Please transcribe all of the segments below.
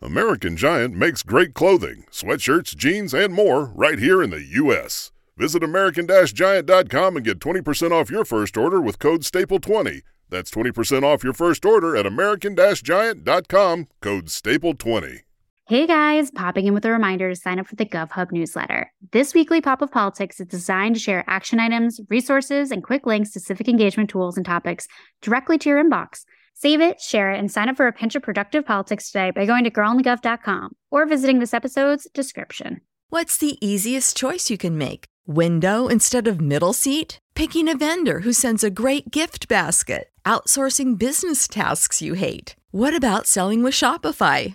American Giant makes great clothing, sweatshirts, jeans, and more right here in the U.S. Visit American-Giant.com and get 20% off your first order with code STAPLE20. That's 20% off your first order at American-Giant.com, code STAPLE20. Hey guys, popping in with a reminder to sign up for the GovHub newsletter. This weekly pop of politics is designed to share action items, resources, and quick links to civic engagement tools and topics directly to your inbox. Save it, share it, and sign up for a pinch of productive politics today by going to girlonthegov.com or visiting this episode's description. What's the easiest choice you can make? Window instead of middle seat? Picking a vendor who sends a great gift basket? Outsourcing business tasks you hate? What about selling with Shopify?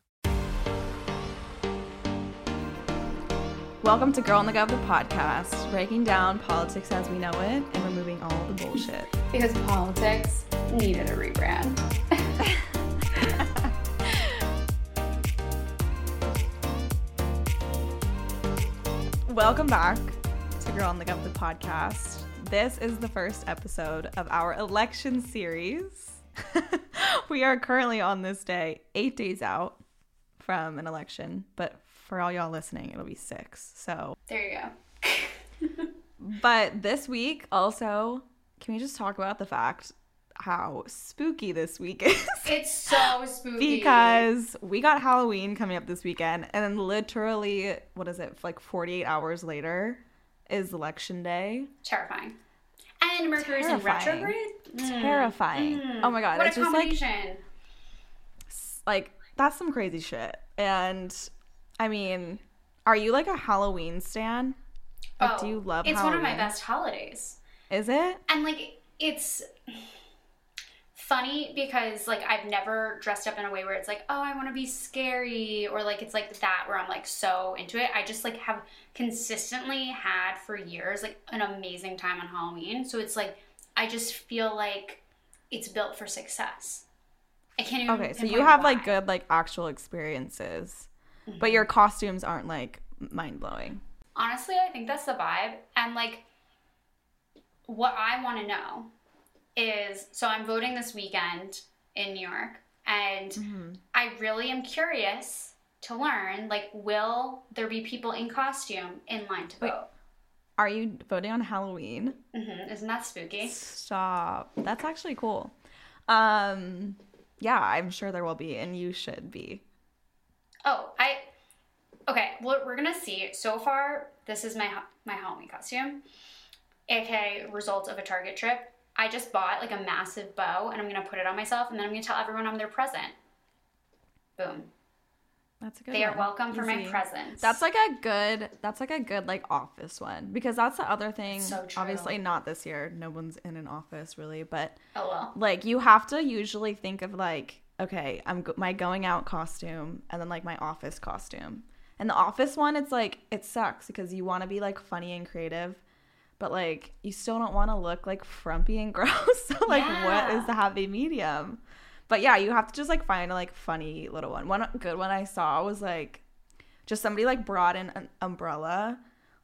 Welcome to Girl on the Gov, the podcast, breaking down politics as we know it and removing all the bullshit. Because politics needed a rebrand. Welcome back to Girl on the Gov, the podcast. This is the first episode of our election series. we are currently on this day, eight days out from an election, but for all y'all listening, it'll be six. So There you go. But this week, also, can we just talk about the fact how spooky this week is? It's so spooky. because we got Halloween coming up this weekend, and then literally, what is it, like 48 hours later is election day. terrifying. And Mercury's in Terrifying. retrograde. Mm. Terrifying. Mm. Oh my god, What it's a just like combination. like that's some crazy shit. And I mean, are you like a Halloween stan? Like, do you oh, love Oh, It's one of my best holidays. Is it? And like it's funny because like I've never dressed up in a way where it's like, oh, I want to be scary or like it's like that where I'm like so into it. I just like have consistently had for years like an amazing time on Halloween. So it's like I just feel like it's built for success. I can't even Okay, so you have like good like actual experiences, Mm-hmm. but your costumes aren't like mind blowing. Honestly, I think that's the vibe. And like, what I want to know is so I'm voting this weekend in New York, and Mm-hmm. I really am curious to learn like, will there be people in costume in line to vote? Are you voting on Halloween? hmm Isn't that spooky? Stop. That's actually cool. Um, yeah, I'm sure there will be, and you should be. Oh, I. Okay, well, we're gonna see. So far, this is my my Halloween costume, aka result of a Target trip. I just bought like a massive bow, and I'm gonna put it on myself, and then I'm gonna tell everyone I'm their present. Boom. That's a good. They are one. welcome for my Easy. presents. That's like a good. That's like a good like office one because that's the other thing. So true. Obviously, not this year. No one's in an office really, but oh well. like you have to usually think of like okay i'm go- my going out costume and then like my office costume and the office one it's like it sucks because you want to be like funny and creative but like you still don't want to look like frumpy and gross. so like what is the happy medium? But yeah, you have to just like find a like funny little one. One good one I saw was like just somebody like brought in an um, umbrella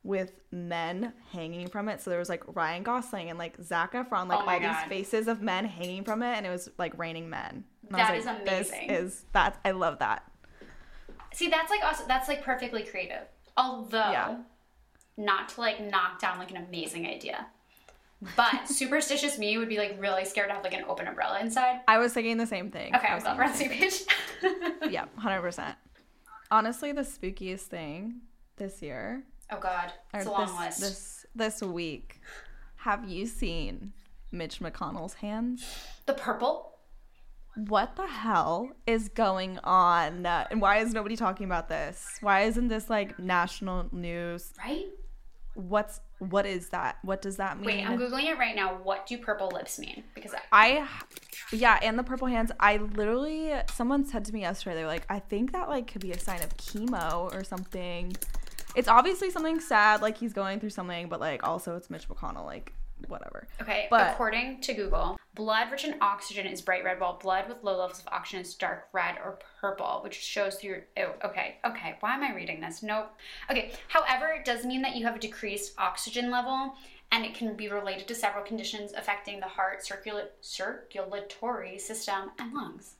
with men hanging from it. So there was like Ryan Gosling and like Zac Efron, like Oh all God. these faces of men hanging from it, and it was like raining men. And That is like, amazing. This is that I love that. See, that's like awesome. That's like perfectly creative. Although, Yeah. not to like knock down like an amazing idea. But superstitious me would be like really scared to have like an open umbrella inside. I was thinking the same thing. Okay, I was on the same page. yeah, hundred percent. Honestly, the spookiest thing this year oh god, it's a long this, list. this this week. Have you seen Mitch McConnell's hands? The purple. What the hell is going on? And why is nobody talking about this? Why isn't this like national news? Right? What's what is that? What does that mean? Wait, I'm googling it right now. What do purple lips mean? Because I, I yeah, and the purple hands. I literally someone said to me yesterday, they're like, I think that like could be a sign of chemo or something. It's obviously something sad, like he's going through something, but like also it's Mitch McConnell, like whatever. okay, But- according to Google, blood rich in oxygen is bright red, while blood with low levels of oxygen is dark red or purple, which shows through. Oh, okay, okay. Why am I reading this? Nope. Okay. However, it does mean that you have a decreased oxygen level, and it can be related to several conditions affecting the heart, circula- circulatory system, and lungs.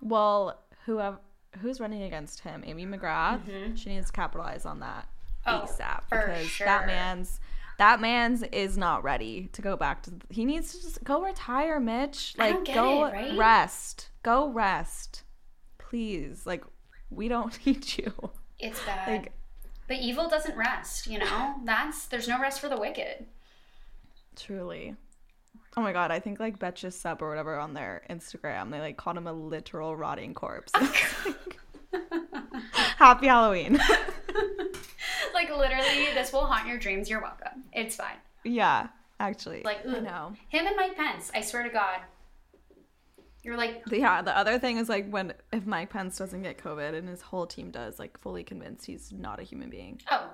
Well, whoever who's running against him, Amy McGrath, she needs to capitalize on that Mm-hmm. Oh, ASAP for because sure. that man's that man's is not ready to go back to. He needs to just go retire, Mitch. Like go it, right? rest, go rest, please. Like we don't need you. It's bad. Like but evil doesn't rest. You know, that's there's no rest for the wicked. truly. Oh my god, I think like Betches Sup or whatever on their Instagram, they like called him a literal rotting corpse. Happy Halloween. Like literally, this will haunt your dreams. You're welcome. It's fine. yeah, actually. Like, know. Him and Mike Pence. I swear to God. You're like, Yeah, the other thing is like when if Mike Pence doesn't get COVID and his whole team does, like fully convinced he's not a human being. oh,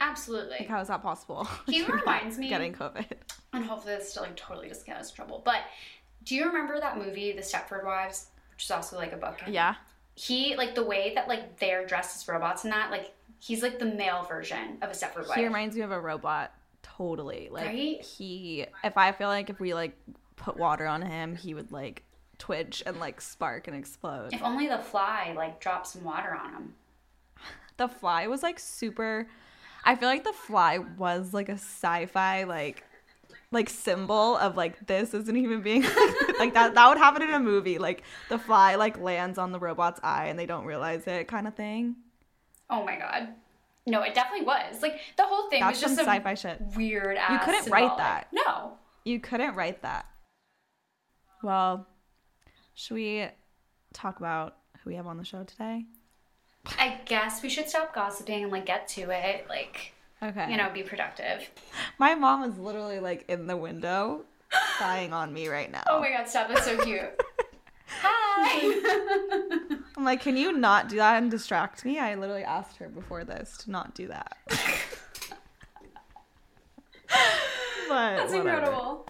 absolutely. Like how is that possible? He reminds me- getting COVID. and hopefully this still like totally doesn't get us trouble. But do you remember that movie, The Stepford Wives, which is also like a book? Yeah. He like the way that like they're dressed as robots and that like he's like the male version of a Stepford Wife. He reminds me of a robot. Totally. Like Right? he if I feel like if we like put water on him, he would like twitch and like spark and explode. if only the fly like dropped some water on him. The fly was like super I feel like the fly was like a sci-fi like like symbol of like this isn't even being like that that would happen in a movie like the fly like lands on the robot's eye and they don't realize it kind of thing Oh my god. No, it definitely was. Like the whole thing That's was just some sci-fi shit. weird ass. You couldn't write that. No. you couldn't write that well should we talk about who we have on the show today I guess we should stop gossiping and like get to it. Like, okay you know, be productive. my mom is literally like in the window spying on me right now Oh my god, stop! That's so cute. Hi. I'm like, can you not do that and distract me? I literally asked her before this to not do that. but That's whatever. incredible.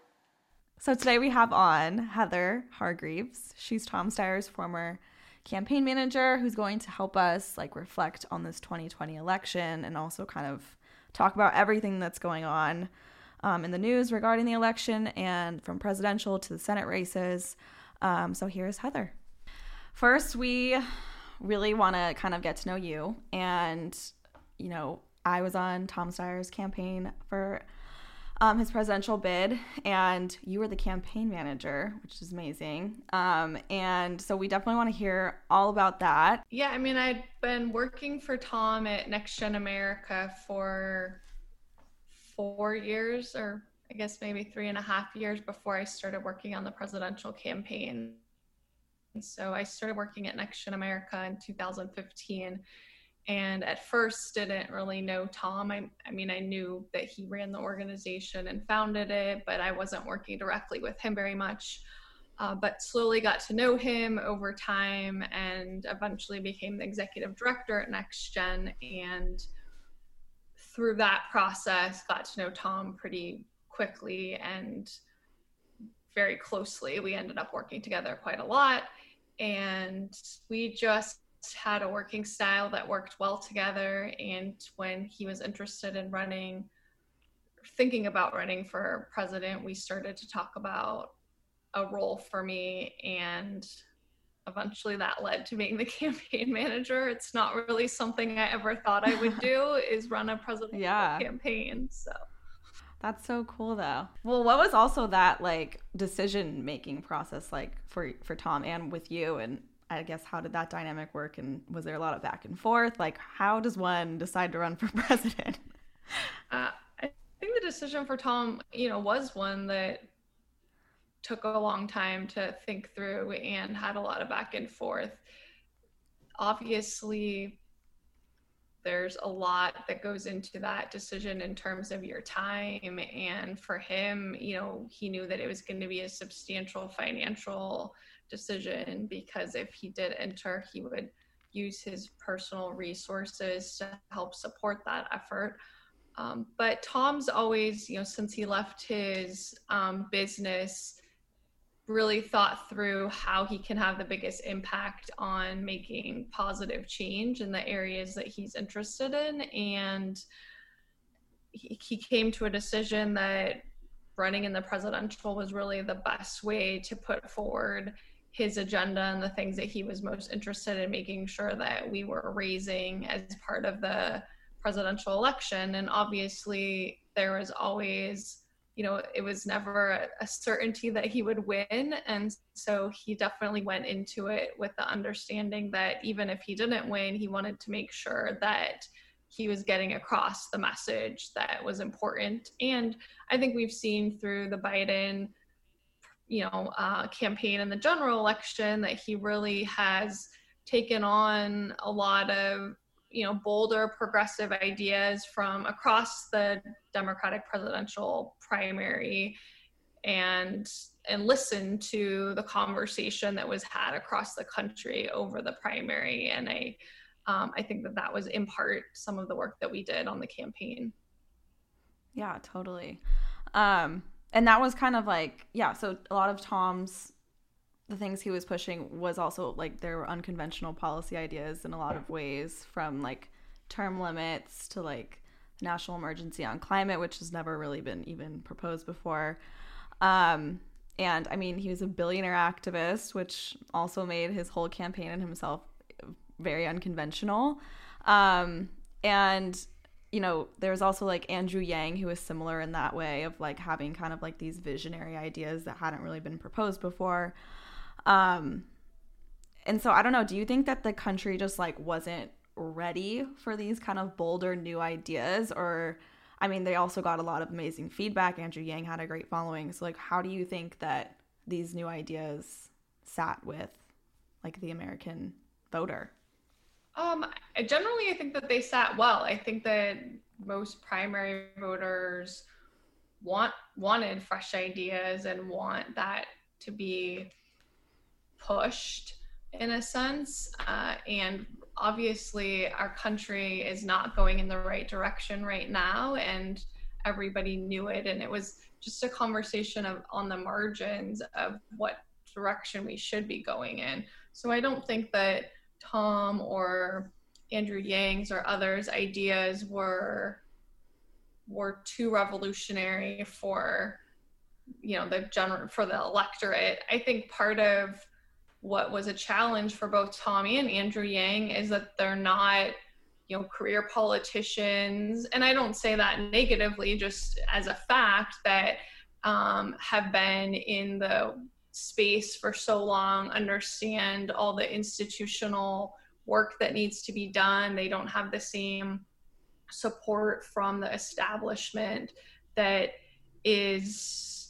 So today we have on Heather Hargreaves. She's Tom Steyer's former campaign manager who's going to help us like reflect on this 2020 election and also kind of talk about everything that's going on um, in the news regarding the election and from presidential to the Senate races. Um, so here's Heather. First, we really want to kind of get to know you. And, you know, I was on Tom Steyer's campaign for um, his presidential bid, and you were the campaign manager, which is amazing. Um, and so we definitely want to hear all about that. Yeah, I mean, I'd been working for Tom at Next Gen America for four years, or I guess maybe three and a half years before I started working on the presidential campaign. So I started working at Next Gen America in 2015. And at first, didn't really know Tom. I, I mean, I knew that he ran the organization and founded it, but I wasn't working directly with him very much uh, but slowly got to know him over time and eventually became the executive director at NextGen. And through that process, got to know Tom pretty quickly and very closely. We ended up working together quite a lot. And we just had a working style that worked well together. And when he was interested in running, thinking about running for president, we started to talk about a role for me. And eventually that led to being the campaign manager. It's not really something I ever thought I would do is run a presidential yeah. campaign. So that's so cool though. Well, what was also that like decision making process like for for Tom and with you and I guess how did that dynamic work and was there a lot of back and forth? Like how does one decide to run for president? Uh, I think the decision for Tom, you know, was one that took a long time to think through and had a lot of back and forth. Obviously, there's a lot that goes into that decision in terms of your time. And for him, you know, he knew that it was going to be a substantial financial decision because if he did enter, he would use his personal resources to help support that effort. Um, but Tom's always, you know, since he left his um, business, really thought through how he can have the biggest impact on making positive change in the areas that he's interested in. And he, he came to a decision that running in the presidential was really the best way to put forward his agenda and the things that he was most interested in making sure that we were raising as part of the presidential election. And obviously there was always you know, it was never a certainty that he would win. And so he definitely went into it with the understanding that even if he didn't win, he wanted to make sure that he was getting across the message that was important. And I think we've seen through the Biden, you know, uh, campaign and the general election that he really has taken on a lot of you know bolder progressive ideas from across the democratic presidential primary and and listen to the conversation that was had across the country over the primary. And i um, i think that that was in part some of the work that we did on the campaign. Yeah totally. Um and that was kind of like yeah so a lot of tom's the things he was pushing was also like there were unconventional policy ideas in a lot of ways from like term limits to like national emergency on climate which has never really been even proposed before. Um, and i mean he was a billionaire activist which also made his whole campaign and himself very unconventional. Um, and you know there's also like andrew yang who was similar in that way of like having kind of like these visionary ideas that hadn't really been proposed before um, and so I don't know, do you think that the country just like wasn't ready for these kind of bolder new ideas or I mean they also got a lot of amazing feedback. Andrew Yang had a great following. So like how do you think that these new ideas sat with like the American voter? Um generally I think that they sat well. I think that most primary voters want wanted fresh ideas and want that to be pushed in a sense. Uh, and obviously, our country is not going in the right direction right now, and everybody knew it. And it was just a conversation of on the margins of what direction we should be going in. So I don't think that Tom or Andrew Yang's or others' ideas were were too revolutionary for you know the general for the electorate. I think part of what was a challenge for both Tommy and Andrew Yang is that they're not, you know, career politicians. And I don't say that negatively, just as a fact that um, have been in the space for so long, understand all the institutional work that needs to be done. They don't have the same support from the establishment that is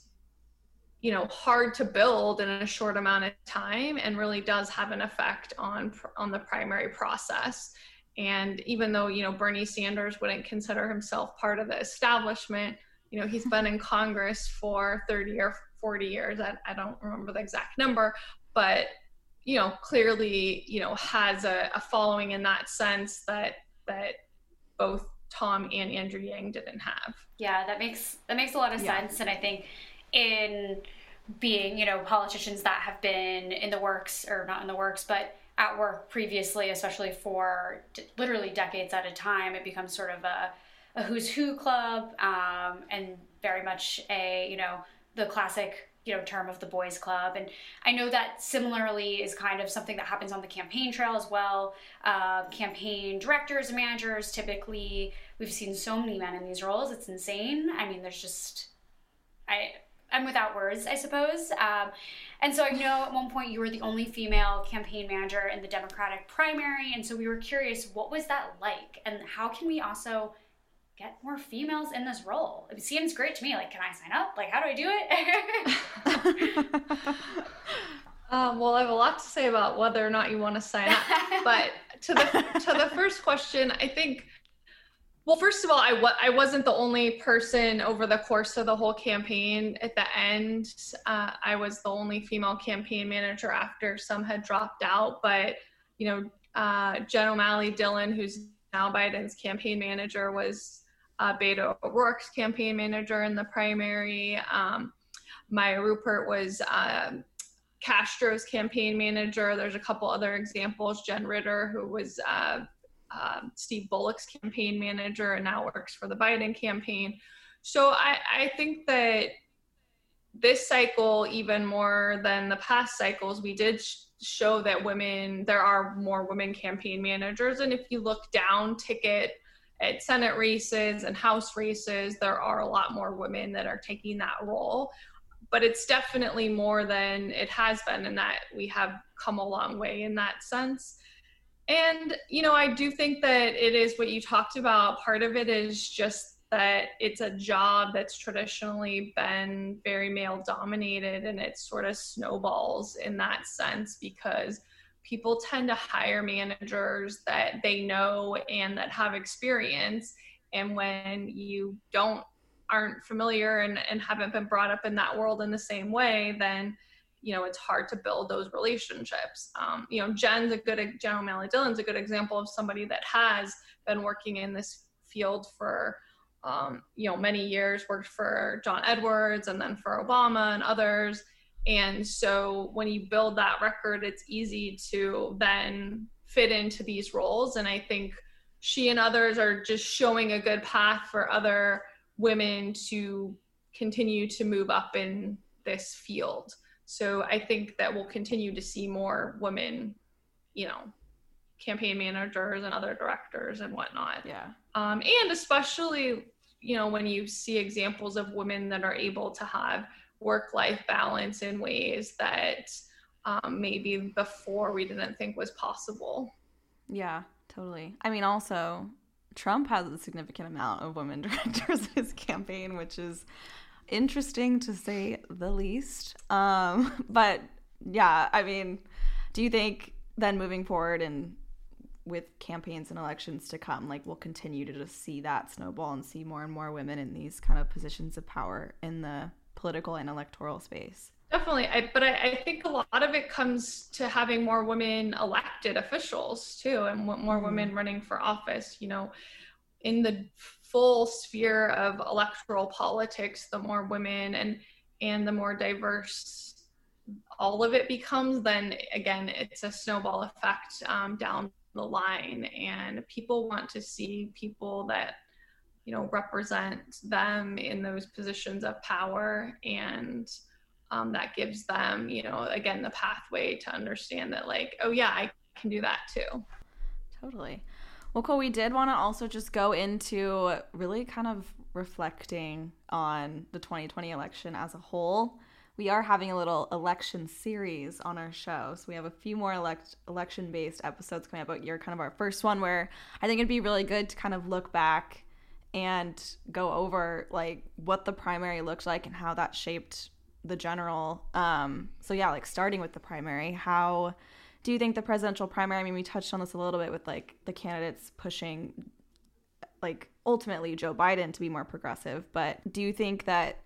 you know hard to build in a short amount of time and really does have an effect on on the primary process and even though you know bernie sanders wouldn't consider himself part of the establishment you know he's been in congress for 30 or 40 years i, I don't remember the exact number but you know clearly you know has a, a following in that sense that that both Tom and Andrew Yang didn't have. Yeah, that makes that makes a lot of yeah. sense, and I think in being you know politicians that have been in the works or not in the works, but at work previously, especially for d- literally decades at a time, it becomes sort of a, a who's who club, um, and very much a you know the classic you know term of the boys club. And i know that similarly is kind of something that happens on the campaign trail as well. Uh, campaign directors and managers typically we've seen so many men in these roles it's insane. I mean there's just i i'm without words i suppose um, and so i know at one point you were the only female campaign manager in the democratic primary and so we were curious what was that like and how can we also get more females in this role. It seems great to me. Like, can I sign up? Like, how do I do it? um, well, I have a lot to say about whether or not you want to sign up. But to the to the first question, I think. Well, first of all, I, wa- I wasn't the only person over the course of the whole campaign. At the end, uh, I was the only female campaign manager after some had dropped out. But, you know, uh, Jen O'Malley Dillon, who's now Biden's campaign manager, was uh, Beto O'Rourke's campaign manager in the primary. Um, Maya Rupert was uh, Castro's campaign manager. There's a couple other examples. Jenn Ridder, who was uh, uh, Steve Bullock's campaign manager and now works for the Biden campaign. So I, I think that this cycle, even more than the past cycles, we did sh- show that women, there are more women campaign managers. And if you look down ticket at Senate races and House races, there are a lot more women that are taking that role. But it's definitely more than it has been, in that we have come a long way in that sense. And, you know, I do think that it is what you talked about. Part of it is just that it's a job that's traditionally been very male dominated and it sort of snowballs in that sense because people tend to hire managers that they know and that have experience and when you don't aren't familiar and, and haven't been brought up in that world in the same way then you know it's hard to build those relationships um, you know jen's a good jen o'malley dillon's a good example of somebody that has been working in this field for um, you know many years worked for john edwards and then for obama and others and so when you build that record, it's easy to then fit into these roles. And I think she and others are just showing a good path for other women to continue to move up in this field. So I think that we'll continue to see more women, you know, campaign managers and other directors and whatnot. Yeah. Um, and especially, you know, when you see examples of women that are able to have work life balance in ways that um, maybe before we didn't think was possible. Yeah, totally. I mean, also, Trump has a significant amount of women directors in his campaign, which is interesting to say the least. Um, but yeah, I mean, do you think then moving forward and with campaigns and elections to come, like we'll continue to just see that snowball and see more and more women in these kind of positions of power in the political and electoral space. Definitely, I, but I, I, think a lot of it comes to having more women elected officials too, and more mm-hmm. women running for office. You know, in the full sphere of electoral politics, the more women and and the more diverse all of it becomes, then again, it's a snowball effect um, down the line, and people want to see people that you know represent them in those positions of power and um, that gives them you know again the pathway to understand that like oh yeah i can do that too. Totally well cool we did want to also just go into really kind of reflecting on the 2020 election as a whole we are having a little election series on our show. So we have a few more elect- election based episodes coming up, but you're kind of our first one where I think it'd be really good to kind of look back and go over like what the primary looked like and how that shaped the general. Um, so yeah, like starting with the primary, how do you think the presidential primary? I mean, we touched on this a little bit with like the candidates pushing, like ultimately Joe Biden to be more progressive. But do you think that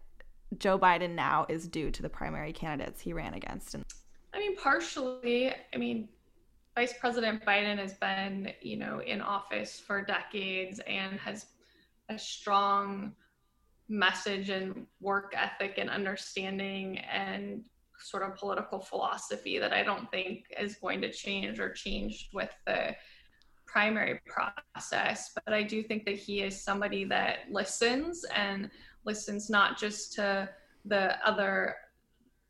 Joe Biden now is due to the primary candidates he ran against? And I mean, partially. I mean, Vice President Biden has been, you know, in office for decades and has a strong message and work ethic and understanding and sort of political philosophy that I don't think is going to change or change with the primary process. But I do think that he is somebody that listens and listens not just to the other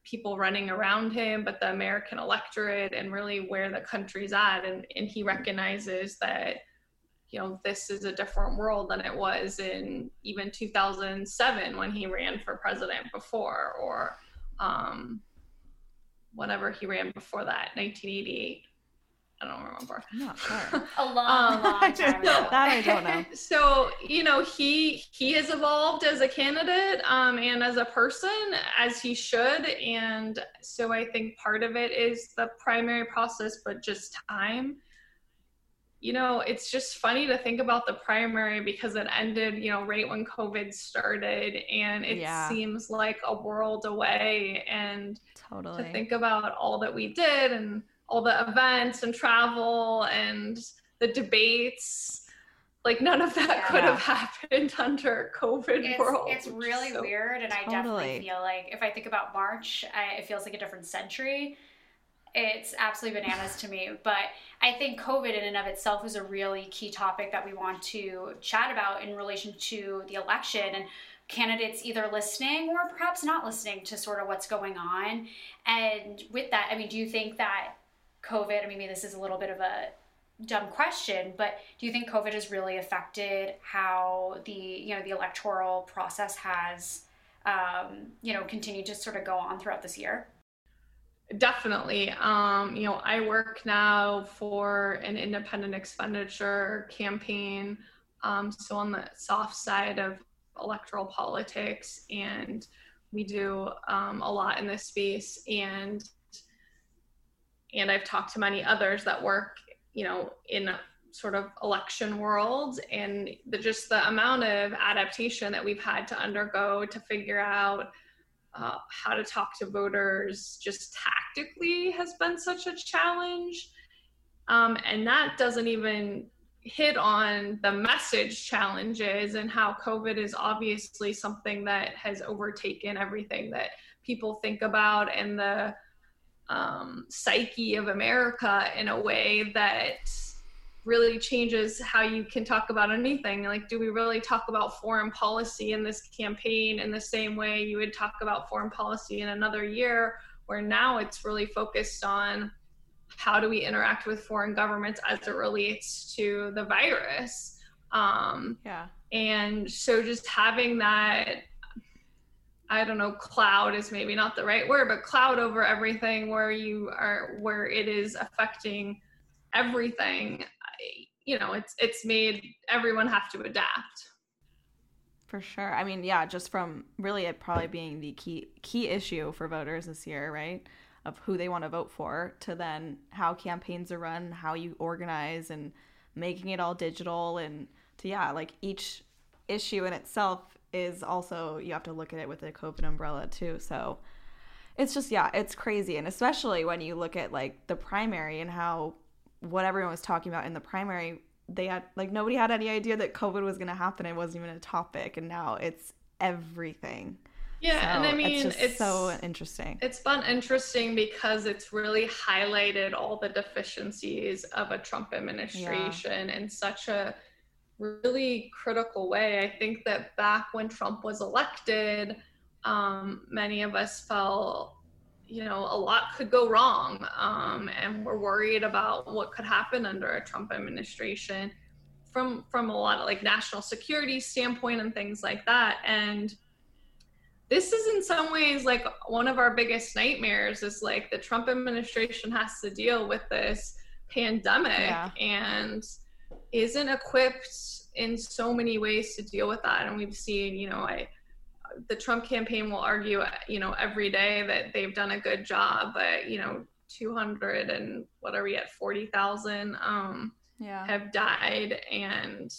people running around him, but the American electorate and really where the country's at. And, and he recognizes that, you know, this is a different world than it was in even 2007 when he ran for president before, or um, whenever he ran before that, 1988. I don't remember. Not sure. a long, Um, long time ago. that I don't know. so you know he he has evolved as a candidate um, and as a person as he should and so i think part of it is the primary process but just time you know it's just funny to think about the primary because it ended you know right when covid started and it Yeah. seems like a world away and Totally. to think about all that we did and all the events and travel and the debates like none of that could have happened under covid It's, world it's really so- weird, and I definitely feel like if I think about March, I, it feels like a different century. It's absolutely bananas to me, but I think COVID in and of itself is a really key topic that we want to chat about in relation to the election and candidates either listening or perhaps not listening to sort of what's going on. And with that, I mean, do you think that COVID, I mean, maybe this is a little bit of a dumb question, but do you think COVID has really affected how the you know the electoral process has um, you know continued to sort of go on throughout this year? Definitely. Um you know i work now for an independent expenditure campaign um so on the soft side of electoral politics and we do um, a lot in this space and and i've talked to many others that work you know in a sort of election world and the just the amount of adaptation that we've had to undergo to figure out uh, how to talk to voters just tactically has been such a challenge. Um, and that doesn't even hit on the message challenges and how COVID is obviously something that has overtaken everything that people think about and the um, psyche of America in a way that really changes how you can talk about anything. Like, do we really talk about foreign policy in this campaign in the same way you would talk about foreign policy in another year? Where now it's really focused on how do we interact with foreign governments as it relates to the virus. Um, Yeah. and so just having that i don't know cloud is maybe not the right word but cloud over everything where you are where it is affecting everything you know it's it's made everyone have to adapt For sure. I mean, yeah, just from really it probably being the key key issue for voters this year, right? Of who they want to vote for to then how campaigns are run, how you organize and making it all digital and to yeah, like each issue in itself is also you have to look at it with a COVID umbrella too. So it's just yeah, it's crazy and especially when you look at like the primary and how what everyone was talking about in the primary they had like nobody had any idea that covid was going to happen. It wasn't even a topic and now it's everything. Yeah and i mean it's just so interesting. It's been interesting because it's really highlighted all the deficiencies of a Trump administration in such a really critical way. I think that back when Trump was elected, um, many of us felt, you know, a lot could go wrong, um, and we're worried about what could happen under a Trump administration from from a lot of like national security standpoint and things like that. And this is in some ways like one of our biggest nightmares is like the Trump administration has to deal with this pandemic Yeah. and isn't equipped in so many ways to deal with that and we've seen you know I the Trump campaign will argue you know every day that they've done a good job but you know 200 and what are we at 40,000 um yeah. have died. And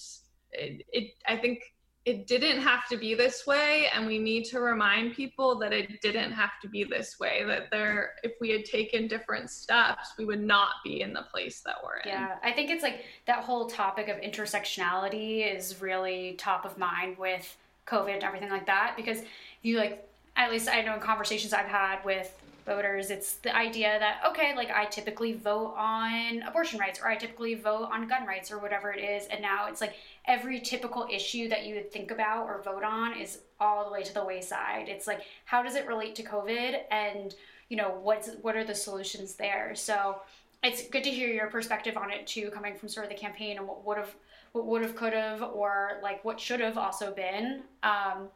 it, it i think it didn't have to be this way. And we need to remind people that it didn't have to be this way that there if we had taken different steps we would not be in the place that we're in. Yeah. I think it's like that whole topic of intersectionality is really top of mind with covid and everything like that because you like at least i know in conversations i've had with voters. It's the idea that, okay, like I typically vote on abortion rights or I typically vote on gun rights or whatever it is. And now it's like every typical issue that you would think about or vote on is all the way to the wayside. It's like, how does it relate to COVID? And, you know, what's, what are the solutions there? So it's good to hear your perspective on it too, coming from sort of the campaign and what would have, what would have, could have, or like what should have also been. Um,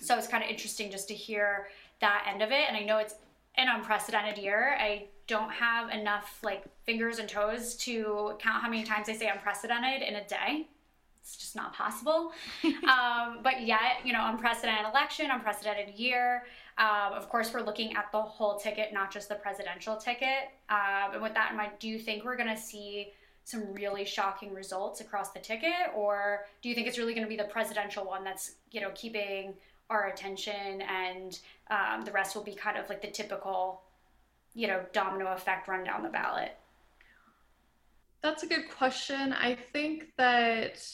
so it's kind of interesting just to hear that end of it. And I know it's an unprecedented year. I don't have enough like fingers and toes to count how many times I say unprecedented in a day. It's just not possible. um, but yet, you know, unprecedented election, unprecedented year. Um, of course, we're looking at the whole ticket, not just the presidential ticket. Um, and with that in mind, do you think we're going to see some really shocking results across the ticket, or do you think it's really going to be the presidential one that's you know keeping our attention and um, the rest will be kind of like the typical you know domino effect run down the ballot? That's a good question. I think that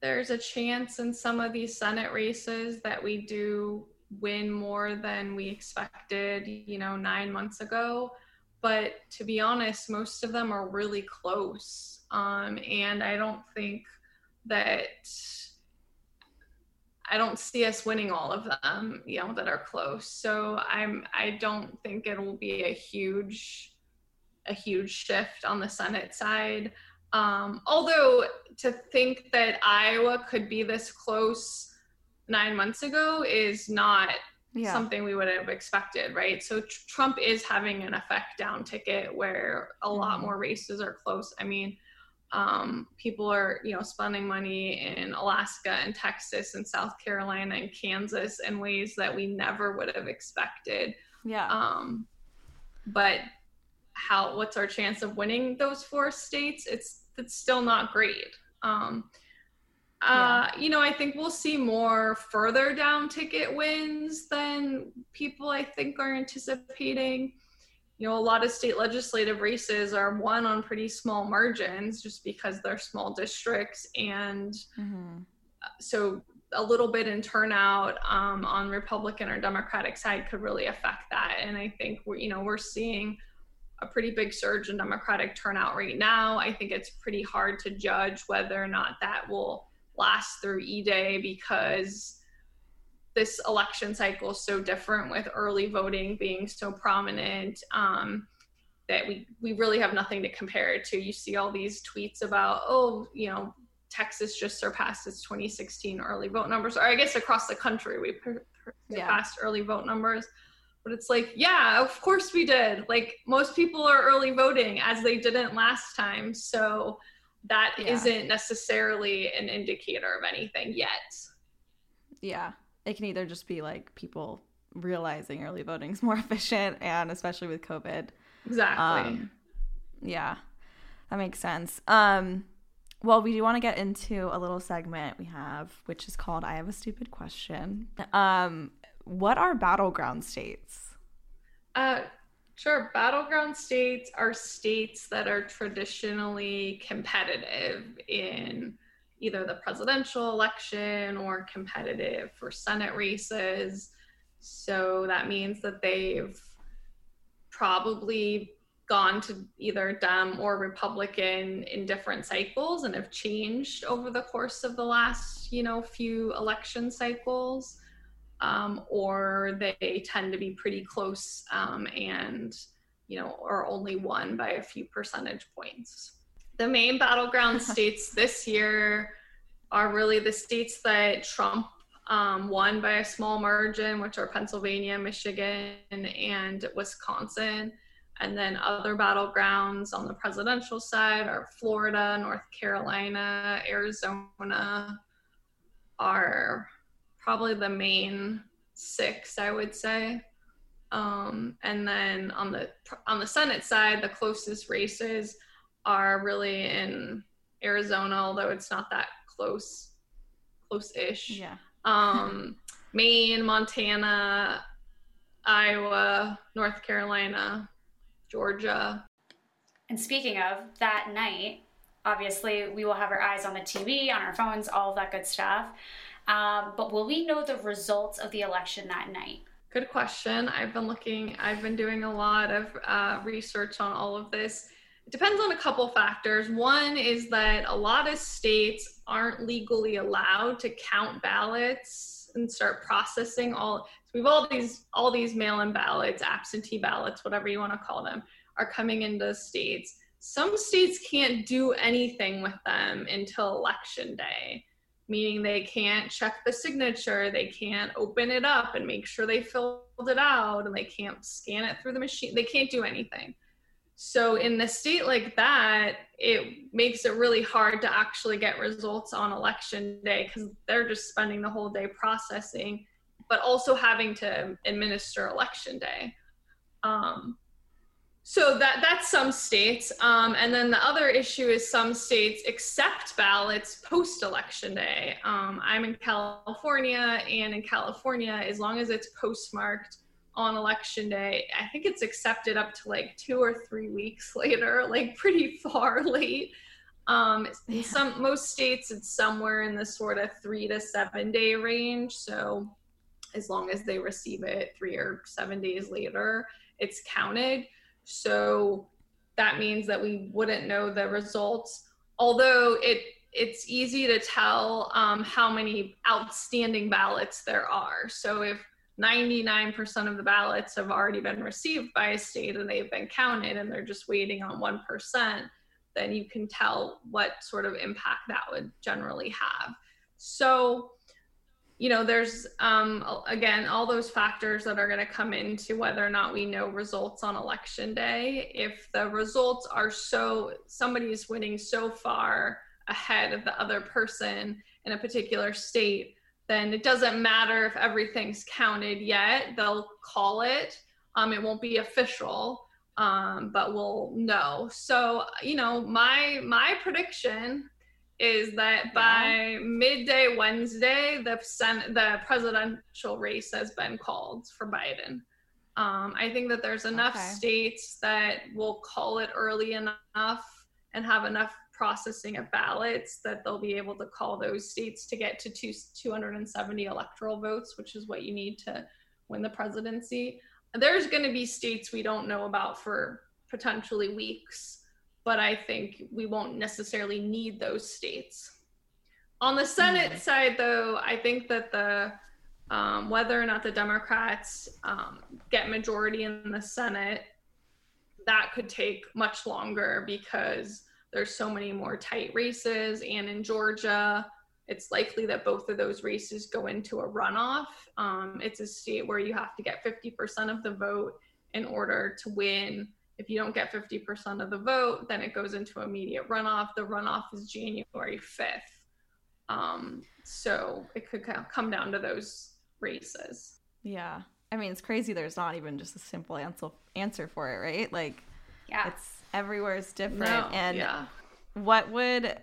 there's a chance in some of these senate races that we do win more than we expected you know nine months ago but to be honest most of them are really close um, and i don't think that I don't see us winning all of them, you know, that are close. So I'm I don't think it will be a huge a huge shift on the Senate side. Um, although to think that Iowa could be this close nine months ago is not yeah. something we would have expected, right? So tr- Trump is having an effect down ticket where a lot mm-hmm. more races are close. I mean, um, people are you know spending money in alaska and texas and south carolina and kansas in ways that we never would have expected yeah um, but how what's our chance of winning those four states it's it's still not great um, uh, yeah. you know, I think we'll see more further down ticket wins than people I think are anticipating you know, a lot of state legislative races are won on pretty small margins just because they're small districts. And mm-hmm. so a little bit in turnout um, on Republican or Democratic side could really affect that. And I think we're, you know, we're seeing a pretty big surge in Democratic turnout right now. I think it's pretty hard to judge whether or not that will last through E Day because this election cycle is so different with early voting being so prominent um, that we we really have nothing to compare it to. You see all these tweets about oh you know Texas just surpassed its 2016 early vote numbers, or I guess across the country we per- per- surpassed yeah. early vote numbers. But it's like, yeah, of course we did. Like most people are early voting as they didn't last time, so that yeah. not necessarily an indicator of anything yet. Yeah, it can either just be like people realizing early voting is more efficient and especially with covid. Exactly. Um, yeah. That makes sense. Um well we do want to get into a little segment we have which is called i have a stupid question. Um what are battleground states? Uh sure battleground states are states that are traditionally competitive in either the presidential election or competitive for Senate races. So that means that they've probably gone to either Dem or Republican in different cycles and have changed over the course of the last, you know, few election cycles. Um, or they tend to be pretty close um, and, you know, are only won by a few percentage points the main battleground states this year are really the states that Trump um, won by a small margin, which are Pennsylvania, Michigan, and Wisconsin. And then other battlegrounds on the presidential side are Florida, North Carolina, Arizona, are probably the main six, I would say. Um, and then on the on the Senate side, the closest races are really in Arizona, although it's not that close close-ish. Yeah. Um, Maine, Montana, Iowa, North Carolina, Georgia. And speaking of that night, obviously we will have our eyes on the TV, on our phones, all of that good stuff. Um, but will we know the results of the election that night? Good question. I've been looking, I've been doing a lot of uh, research on all of this. It depends on a couple factors. One is that a lot of states aren't legally allowed to count ballots and start processing all. So we've all these all these mail-in ballots, absentee ballots, whatever you want to call them, are coming into states. Some states can't do anything with them until election day meaning they can't check the signature, they can't open it up and make sure they filled it out, and they can't scan it through the machine. They can't do anything. So, in the state like that, it makes it really hard to actually get results on election day because they're just spending the whole day processing, but also having to administer election day. Um, so that that's some states, um, and then the other issue is some states accept ballots post election day. Um, I'm in California, and in California, as long as it's postmarked on election day, I think it's accepted up to like two or three weeks later, like pretty far late. Um, in some most states, it's somewhere in the sort of three to seven day range. So as long as they receive it three or seven days later, it's counted. So that means that we wouldn't know the results. Although it it's easy to tell um, how many outstanding ballots there are. So if 99% of the ballots have already been received by a state and they've been counted and they're just waiting on 1%, then you can tell what sort of impact that would generally have. So you know, there's um, again all those factors that are going to come into whether or not we know results on election day. If the results are so somebody is winning so far ahead of the other person in a particular state, then it doesn't matter if everything's counted yet. They'll call it. Um, it won't be official, um, but we'll know. So, you know, my my prediction is that by midday Wednesday, the Sen- the presidential race has been called for Biden. Um, I think that there's enough okay. states that will call it early enough and have enough processing of ballots that they'll be able to call those states to get to two, 270 electoral votes, which is what you need to win the presidency. There's going to be states we don't know about for potentially weeks but I think we won't necessarily need those states. On the Senate mm-hmm. side, though, I think that the um, whether or not the Democrats um, get majority in the Senate, that could take much longer because there's so many more tight races, and in Georgia, it's likely that both of those races go into a runoff. Um, it's a state where you have to get 50% of the vote in order to win if you don't get 50% of the vote, then it goes into immediate runoff. The runoff is January 5th. Um, so it could come down to those races. Yeah. I mean, it's crazy there's not even just a simple answer answer for it, right? Like yeah. it's everywhere is different. No, and yeah. what would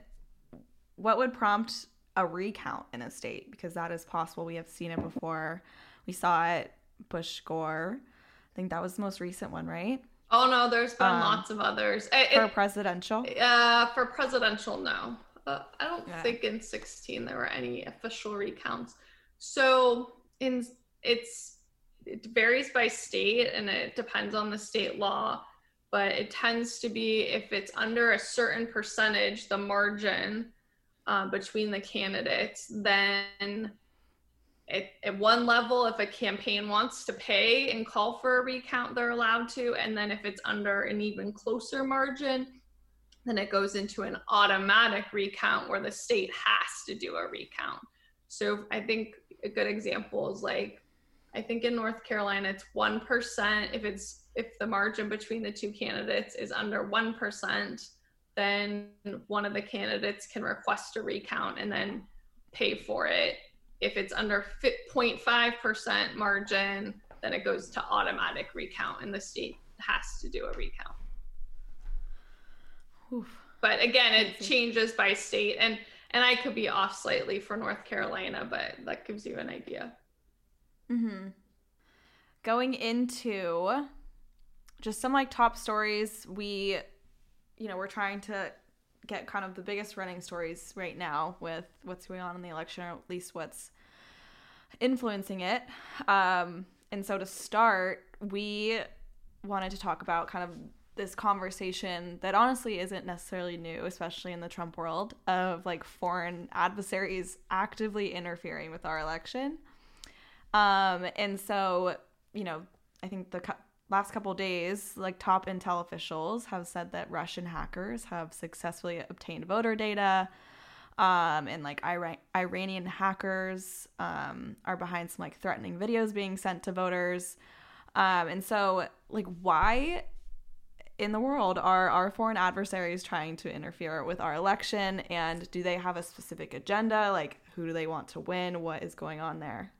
what would prompt a recount in a state? Because that is possible. We have seen it before. We saw it Bush Gore. I think that was the most recent one, right? Oh no, there's been um, lots of others. It, for presidential? Uh, for presidential, no. Uh, I don't yeah. think in 16 there were any official recounts. So in it's it varies by state and it depends on the state law, but it tends to be if it's under a certain percentage, the margin uh, between the candidates, then at, at one level, if a campaign wants to pay and call for a recount, they're allowed to. And then if it's under an even closer margin, then it goes into an automatic recount where the state has to do a recount. So I think a good example is like, I think in North Carolina, it's 1%. If it's, if the margin between the two candidates is under 1%, then one of the candidates can request a recount and then pay for it if it's under 0.5% margin, then it goes to automatic recount and the state has to do a recount. Oof. But again, it changes by state. And And I could be off slightly for North Carolina, but that gives you an idea. Mm-hmm. Going into just some like top stories, we, you know, we're trying to get kind of the biggest running stories right now with what's going on in the election, or at least what's influencing it. Um, and so to start, we wanted to talk about kind of this conversation that honestly isn't necessarily new, especially in the Trump world, of like foreign adversaries actively interfering with our election. Um, and so, you know, I think the last couple days, like top intel officials have said that Russian hackers have successfully obtained voter data. Um, and like Iran- Iranian hackers um, are behind some like threatening videos being sent to voters. Um, and so, like, why in the world are our foreign adversaries trying to interfere with our election? And do they have a specific agenda? Like, who do they want to win? What is going on there?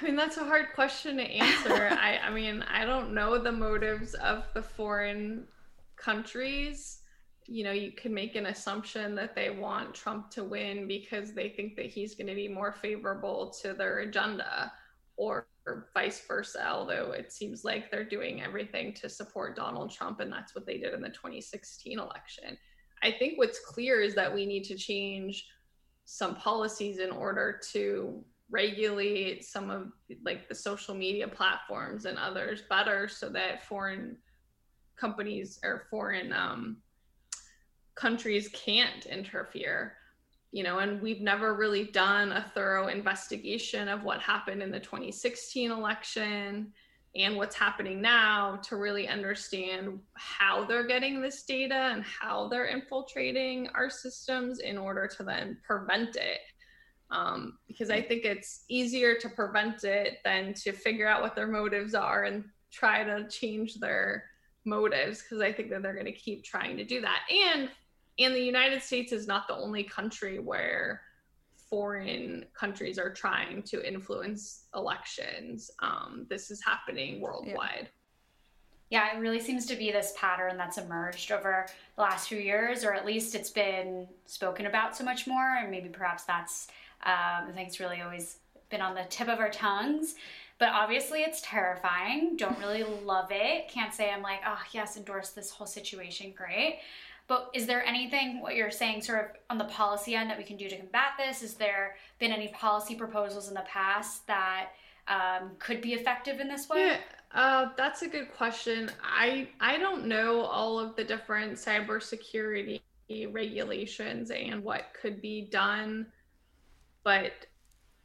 I mean, that's a hard question to answer. I, I mean, I don't know the motives of the foreign countries. You know, you can make an assumption that they want Trump to win because they think that he's going to be more favorable to their agenda or vice versa, although it seems like they're doing everything to support Donald Trump, and that's what they did in the 2016 election. I think what's clear is that we need to change some policies in order to regulate some of like the social media platforms and others better so that foreign companies or foreign um, countries can't interfere you know, and we've never really done a thorough investigation of what happened in the 2016 election and what's happening now to really understand how they're getting this data and how they're infiltrating our systems in order to then prevent it. Um, because I think it's easier to prevent it than to figure out what their motives are and try to change their motives because I think that they're going to keep trying to do that. And and the United States is not the only country where foreign countries are trying to influence elections. Um, this is happening worldwide. Yeah. Yeah, it really seems to be this pattern that's emerged over the last few years, or at least it's been spoken about so much more. And maybe perhaps that's, um, I think it's really always been on the tip of our tongues. But obviously, it's terrifying. Don't really love it. Can't say I'm like, oh, yes, endorse this whole situation. Great. But is there anything, what you're saying, sort of on the policy end that we can do to combat this? Is there been any policy proposals in the past that um, could be effective in this way? Yeah, uh, that's a good question. I I don't know all of the different cybersecurity regulations and what could be done, but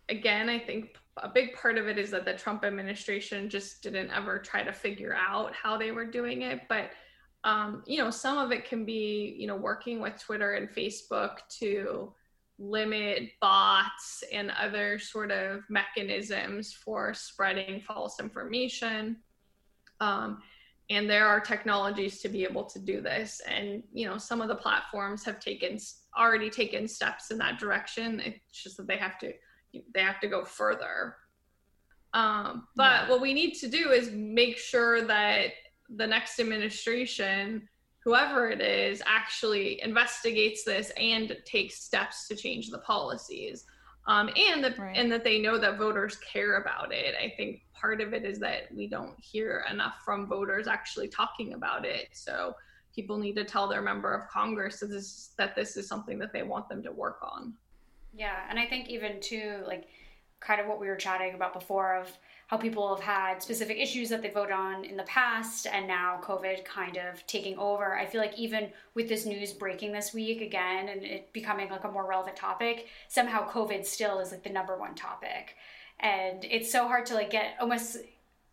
again, I think a big part of it is that the Trump administration just didn't ever try to figure out how they were doing it, but um, you know, some of it can be, you know, working with Twitter and Facebook to limit bots and other sort of mechanisms for spreading false information. Um, and there are technologies to be able to do this. And, you know, some of the platforms have taken already taken steps in that direction. It's just that they have to they have to go further. Um, but yeah. what we need to do is make sure that the next administration, whoever it is, actually investigates this and takes steps to change the policies. Um, and that right. and that they know that voters care about it. I think part of it is that we don't hear enough from voters actually talking about it. So people need to tell their member of Congress that this that this is something that they want them to work on. Yeah, and I think even too like kind of what we were chatting about before of how people have had specific issues that they vote on in the past and now covid kind of taking over. I feel like even with this news breaking this week again and it becoming like a more relevant topic somehow covid still is like the number one topic. And it's so hard to like get almost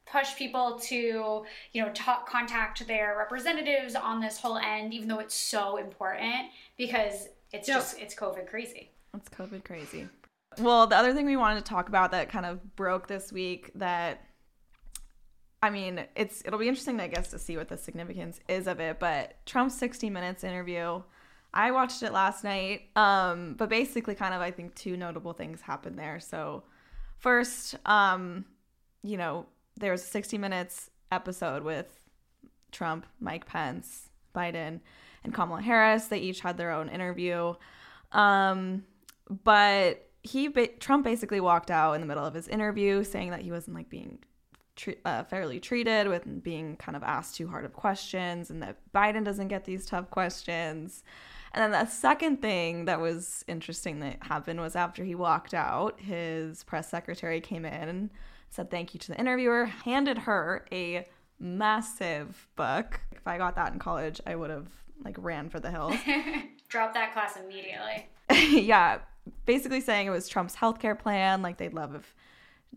push people to you know talk contact their representatives on this whole end even though it's so important because it's yep. just it's covid crazy. It's covid crazy well, the other thing we wanted to talk about that kind of broke this week that I mean, it's it'll be interesting I guess to see what the significance is of it, but Trump's 60 minutes interview I watched it last night. Um, but basically kind of I think two notable things happened there. So first, um, you know, there was a 60 minutes episode with Trump, Mike Pence, Biden, and Kamala Harris. They each had their own interview. Um, but he ba- Trump basically walked out in the middle of his interview saying that he wasn't like being tre- uh, fairly treated with being kind of asked too hard of questions and that Biden doesn't get these tough questions. And then the second thing that was interesting that happened was after he walked out, his press secretary came in and said thank you to the interviewer, handed her a massive book. If I got that in college, I would have like ran for the hills. Drop that class immediately. yeah, basically saying it was Trump's healthcare plan. Like they'd love if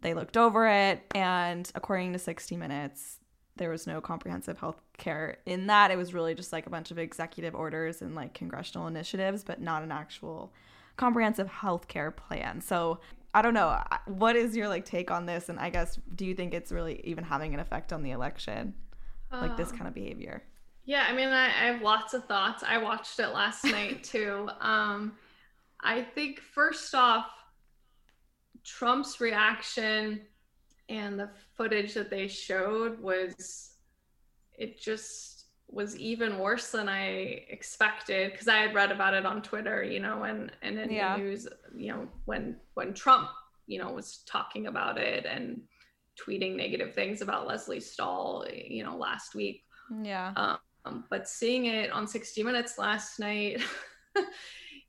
they looked over it. And according to 60 Minutes, there was no comprehensive health care in that. It was really just like a bunch of executive orders and like congressional initiatives, but not an actual comprehensive health care plan. So I don't know. What is your like take on this? And I guess do you think it's really even having an effect on the election? Like this Uh, kind of behavior? Yeah, I mean, I, I have lots of thoughts. I watched it last night too. Um, I think first off, Trump's reaction and the footage that they showed was, it just was even worse than I expected because I had read about it on Twitter, you know, and and in Yeah. the news, you know, when when Trump, you know, was talking about it and tweeting negative things about Lesley Stahl, you know, last week. Yeah. Um, but seeing it on 60 Minutes last night,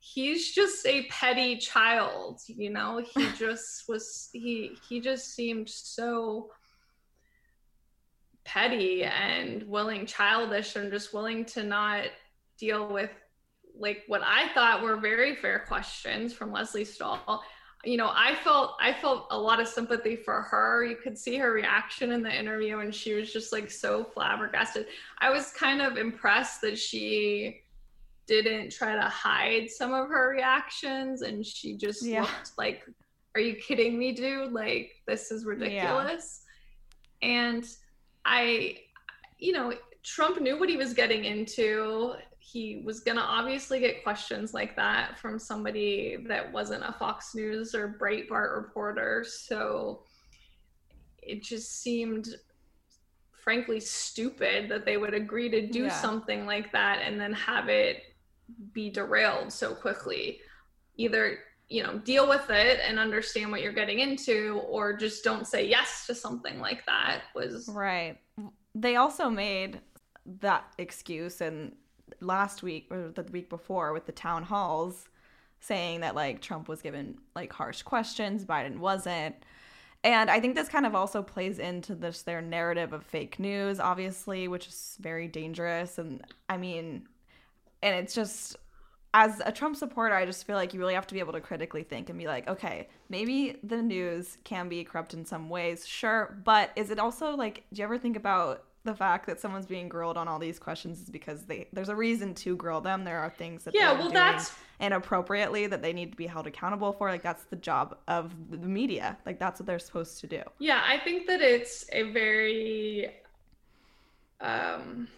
he's just a petty child, you know. He just was he he just seemed so petty and willing childish and just willing to not deal with like what I thought were very fair questions from Lesley Stahl. You know, I felt I felt a lot of sympathy for her. You could see her reaction in the interview and she was just like so flabbergasted. I was kind of impressed that she didn't try to hide some of her reactions and she just Yeah. looked like are you kidding me dude? Like this is ridiculous. And i you know trump knew what he was getting into. He was going to obviously get questions like that from somebody that wasn't a fox news or breitbart reporter. So it just seemed frankly stupid that they would agree to do Yeah. something like that and then have it be derailed so quickly either you know deal with it and understand what you're getting into or just don't say yes to something like that was Right. They also made that excuse and last week or the week before with the town halls saying that like Trump was given like harsh questions, Biden wasn't. And I think this kind of also plays into this their narrative of fake news, obviously, which is very dangerous. And I mean, and it's just as a Trump supporter, I just feel like you really have to be able to critically think and be like, okay, maybe the news can be corrupt in some ways, sure, but is it also like, do you ever think about the fact that someone's being grilled on all these questions is because they there's a reason to grill them. There are things that Yeah, well, doing that's- inappropriately that they need to be held accountable for. Like that's the job of the media. Like that's what they're supposed to do. Yeah, I think that it's a very um,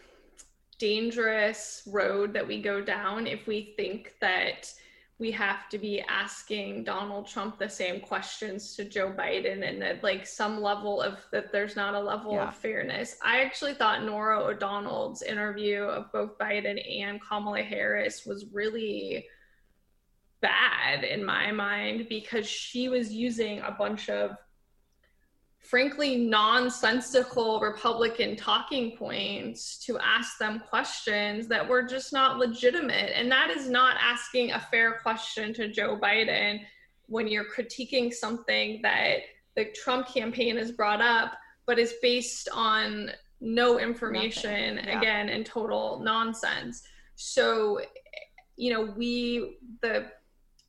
dangerous road that we go down if we think that we have to be asking Donald Trump the same questions to Joe Biden and that like some level of that there's not a level Yeah. of fairness. I actually thought Norah O'Donnell's interview of both Biden and Kamala Harris was really bad in my mind because she was using a bunch of frankly nonsensical Republican talking points to ask them questions that were just not legitimate. And that is not asking a fair question to Joe Biden when you're critiquing something that the Trump campaign has brought up, but is based on no information, Yeah. again, and total nonsense. So, you know, we, the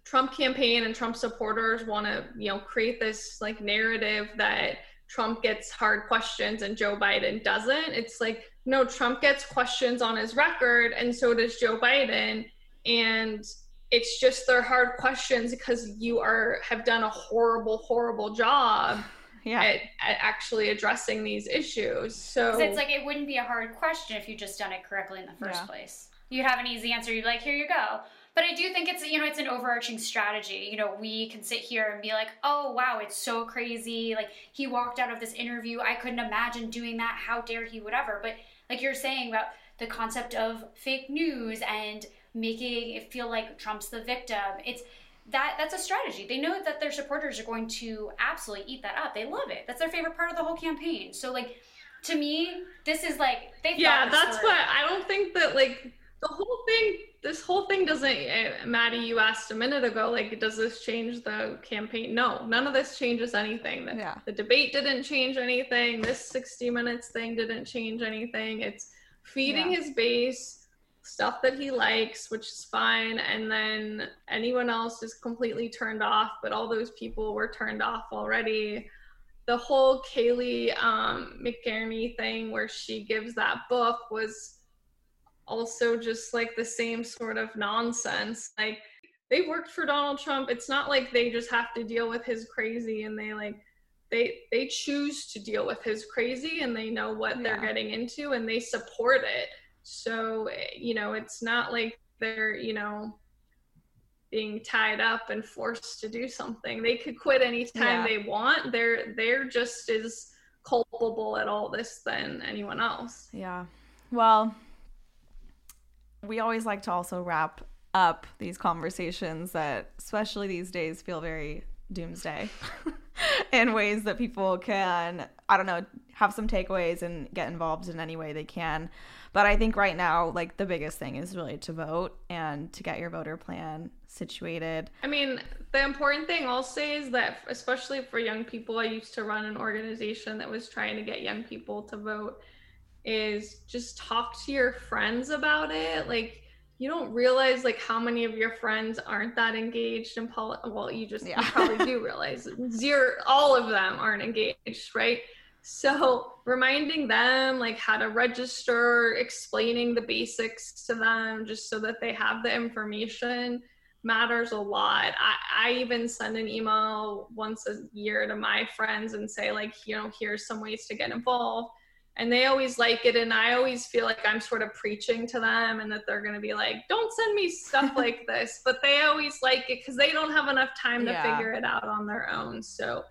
Trump campaign and Trump supporters want to, you know, create this like narrative that Trump gets hard questions and Joe Biden doesn't. It's like, no, Trump gets questions on his record and so does Joe Biden. And it's just they're hard questions because you are have done a horrible, horrible job Yeah. at, at actually addressing these issues. So it's like it wouldn't be a hard question if you just done it correctly in the first Yeah. place. You'd have an easy answer. You'd be like, here you go. But I do think it's you know it's an overarching strategy. You know, we can sit here and be like, oh wow, it's so crazy. Like he walked out of this interview. I couldn't imagine doing that. How dare he? Whatever. But like you're saying about the concept of fake news and making it feel like Trump's the victim. It's that that's a strategy. They know that their supporters are going to absolutely eat that up. They love it. That's their favorite part of the whole campaign. So like to me, this is like they Yeah, that's what I don't think that like the whole thing this whole thing doesn't eh, maddie you asked a minute ago like does this change the campaign? No none of this changes anything. The, Yeah. the debate didn't change anything. This 60 minutes thing didn't change anything. It's feeding Yeah. his base stuff that he likes which is fine and then anyone else is completely turned off but all those people were turned off already. The whole Kayleigh um, McEnany thing where she gives that book was also just like the same sort of nonsense. Like they worked for Donald Trump. It's not like they just have to deal with his crazy and they like they they choose to deal with his crazy and they know what they're getting into and they support it. So, you know, it's not like they're, you know, being tied up and forced to do something. They could quit anytime Yeah. they want. They're they're just as culpable at all this than anyone else. Yeah. Well, we always like to also wrap up these conversations that, especially these days, feel very doomsday in ways that people can, I don't know, have some takeaways and get involved in any way they can. But I think right now, like the biggest thing is really to vote and to get your voter plan situated. I mean, the important thing I'll say is that, especially for young people, I used to run an organization that was trying to get young people to vote. Is just talk to your friends about it. Like, you don't realize like how many of your friends aren't that engaged in politics. Well, you just Yeah. you probably do realize zero. All of them aren't engaged, right? So reminding them like how to register, explaining the basics to them, just so that they have the information matters a lot. I, I even send an email once a year to my friends and say, like, you know, here's some ways to get involved. And they always like it. And I always feel like I'm sort of preaching to them and that they're going to be like, don't send me stuff like this. But they always like it because they don't have enough time to Yeah. figure it out on their own. So,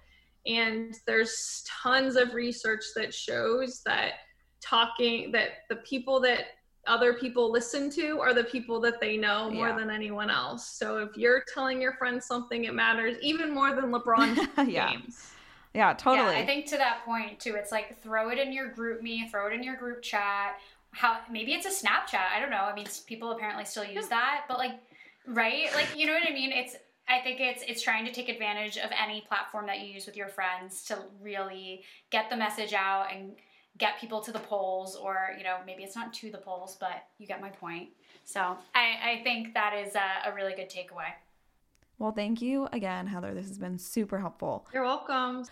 and there's tons of research that shows that talking, that the people that other people listen to are the people that they know more Yeah. than anyone else. So if you're telling your friends something, it matters even more than LeBron Yeah. James. Yeah, totally. Yeah, I think to that point too, it's like throw it in your GroupMe, throw it in your group chat. How maybe it's a Snapchat. I don't know. I mean, people apparently still use that, but like, right? Like, you know what I mean? It's. I think it's it's trying to take advantage of any platform that you use with your friends to really get the message out and get people to the polls, or you know, maybe it's not to the polls, but you get my point. So I, I think that is a, a really good takeaway. Well, thank you again, Heather. This has been super helpful. You're welcome.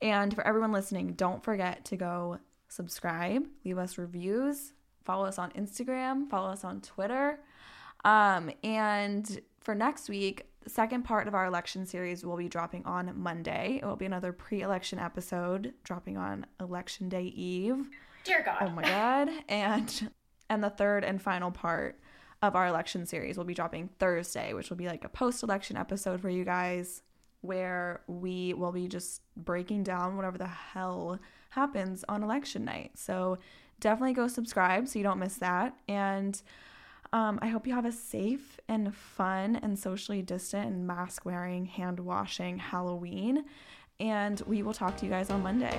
And for everyone listening, don't forget to go subscribe, leave us reviews, follow us on Instagram, follow us on Twitter. Um, and for next week, the second part of our election series will be dropping on Monday. It will be another pre election episode dropping on Election Day Eve. Dear God. Oh my god. And and the third and final part of our election series will be dropping Thursday, which will be like a post-election episode for you guys where we will be just breaking down whatever the hell happens on election night. So definitely go subscribe so you don't miss that. And um, I hope you have a safe and fun and socially distant and mask wearing, hand washing Halloween. And we will talk to you guys on Monday.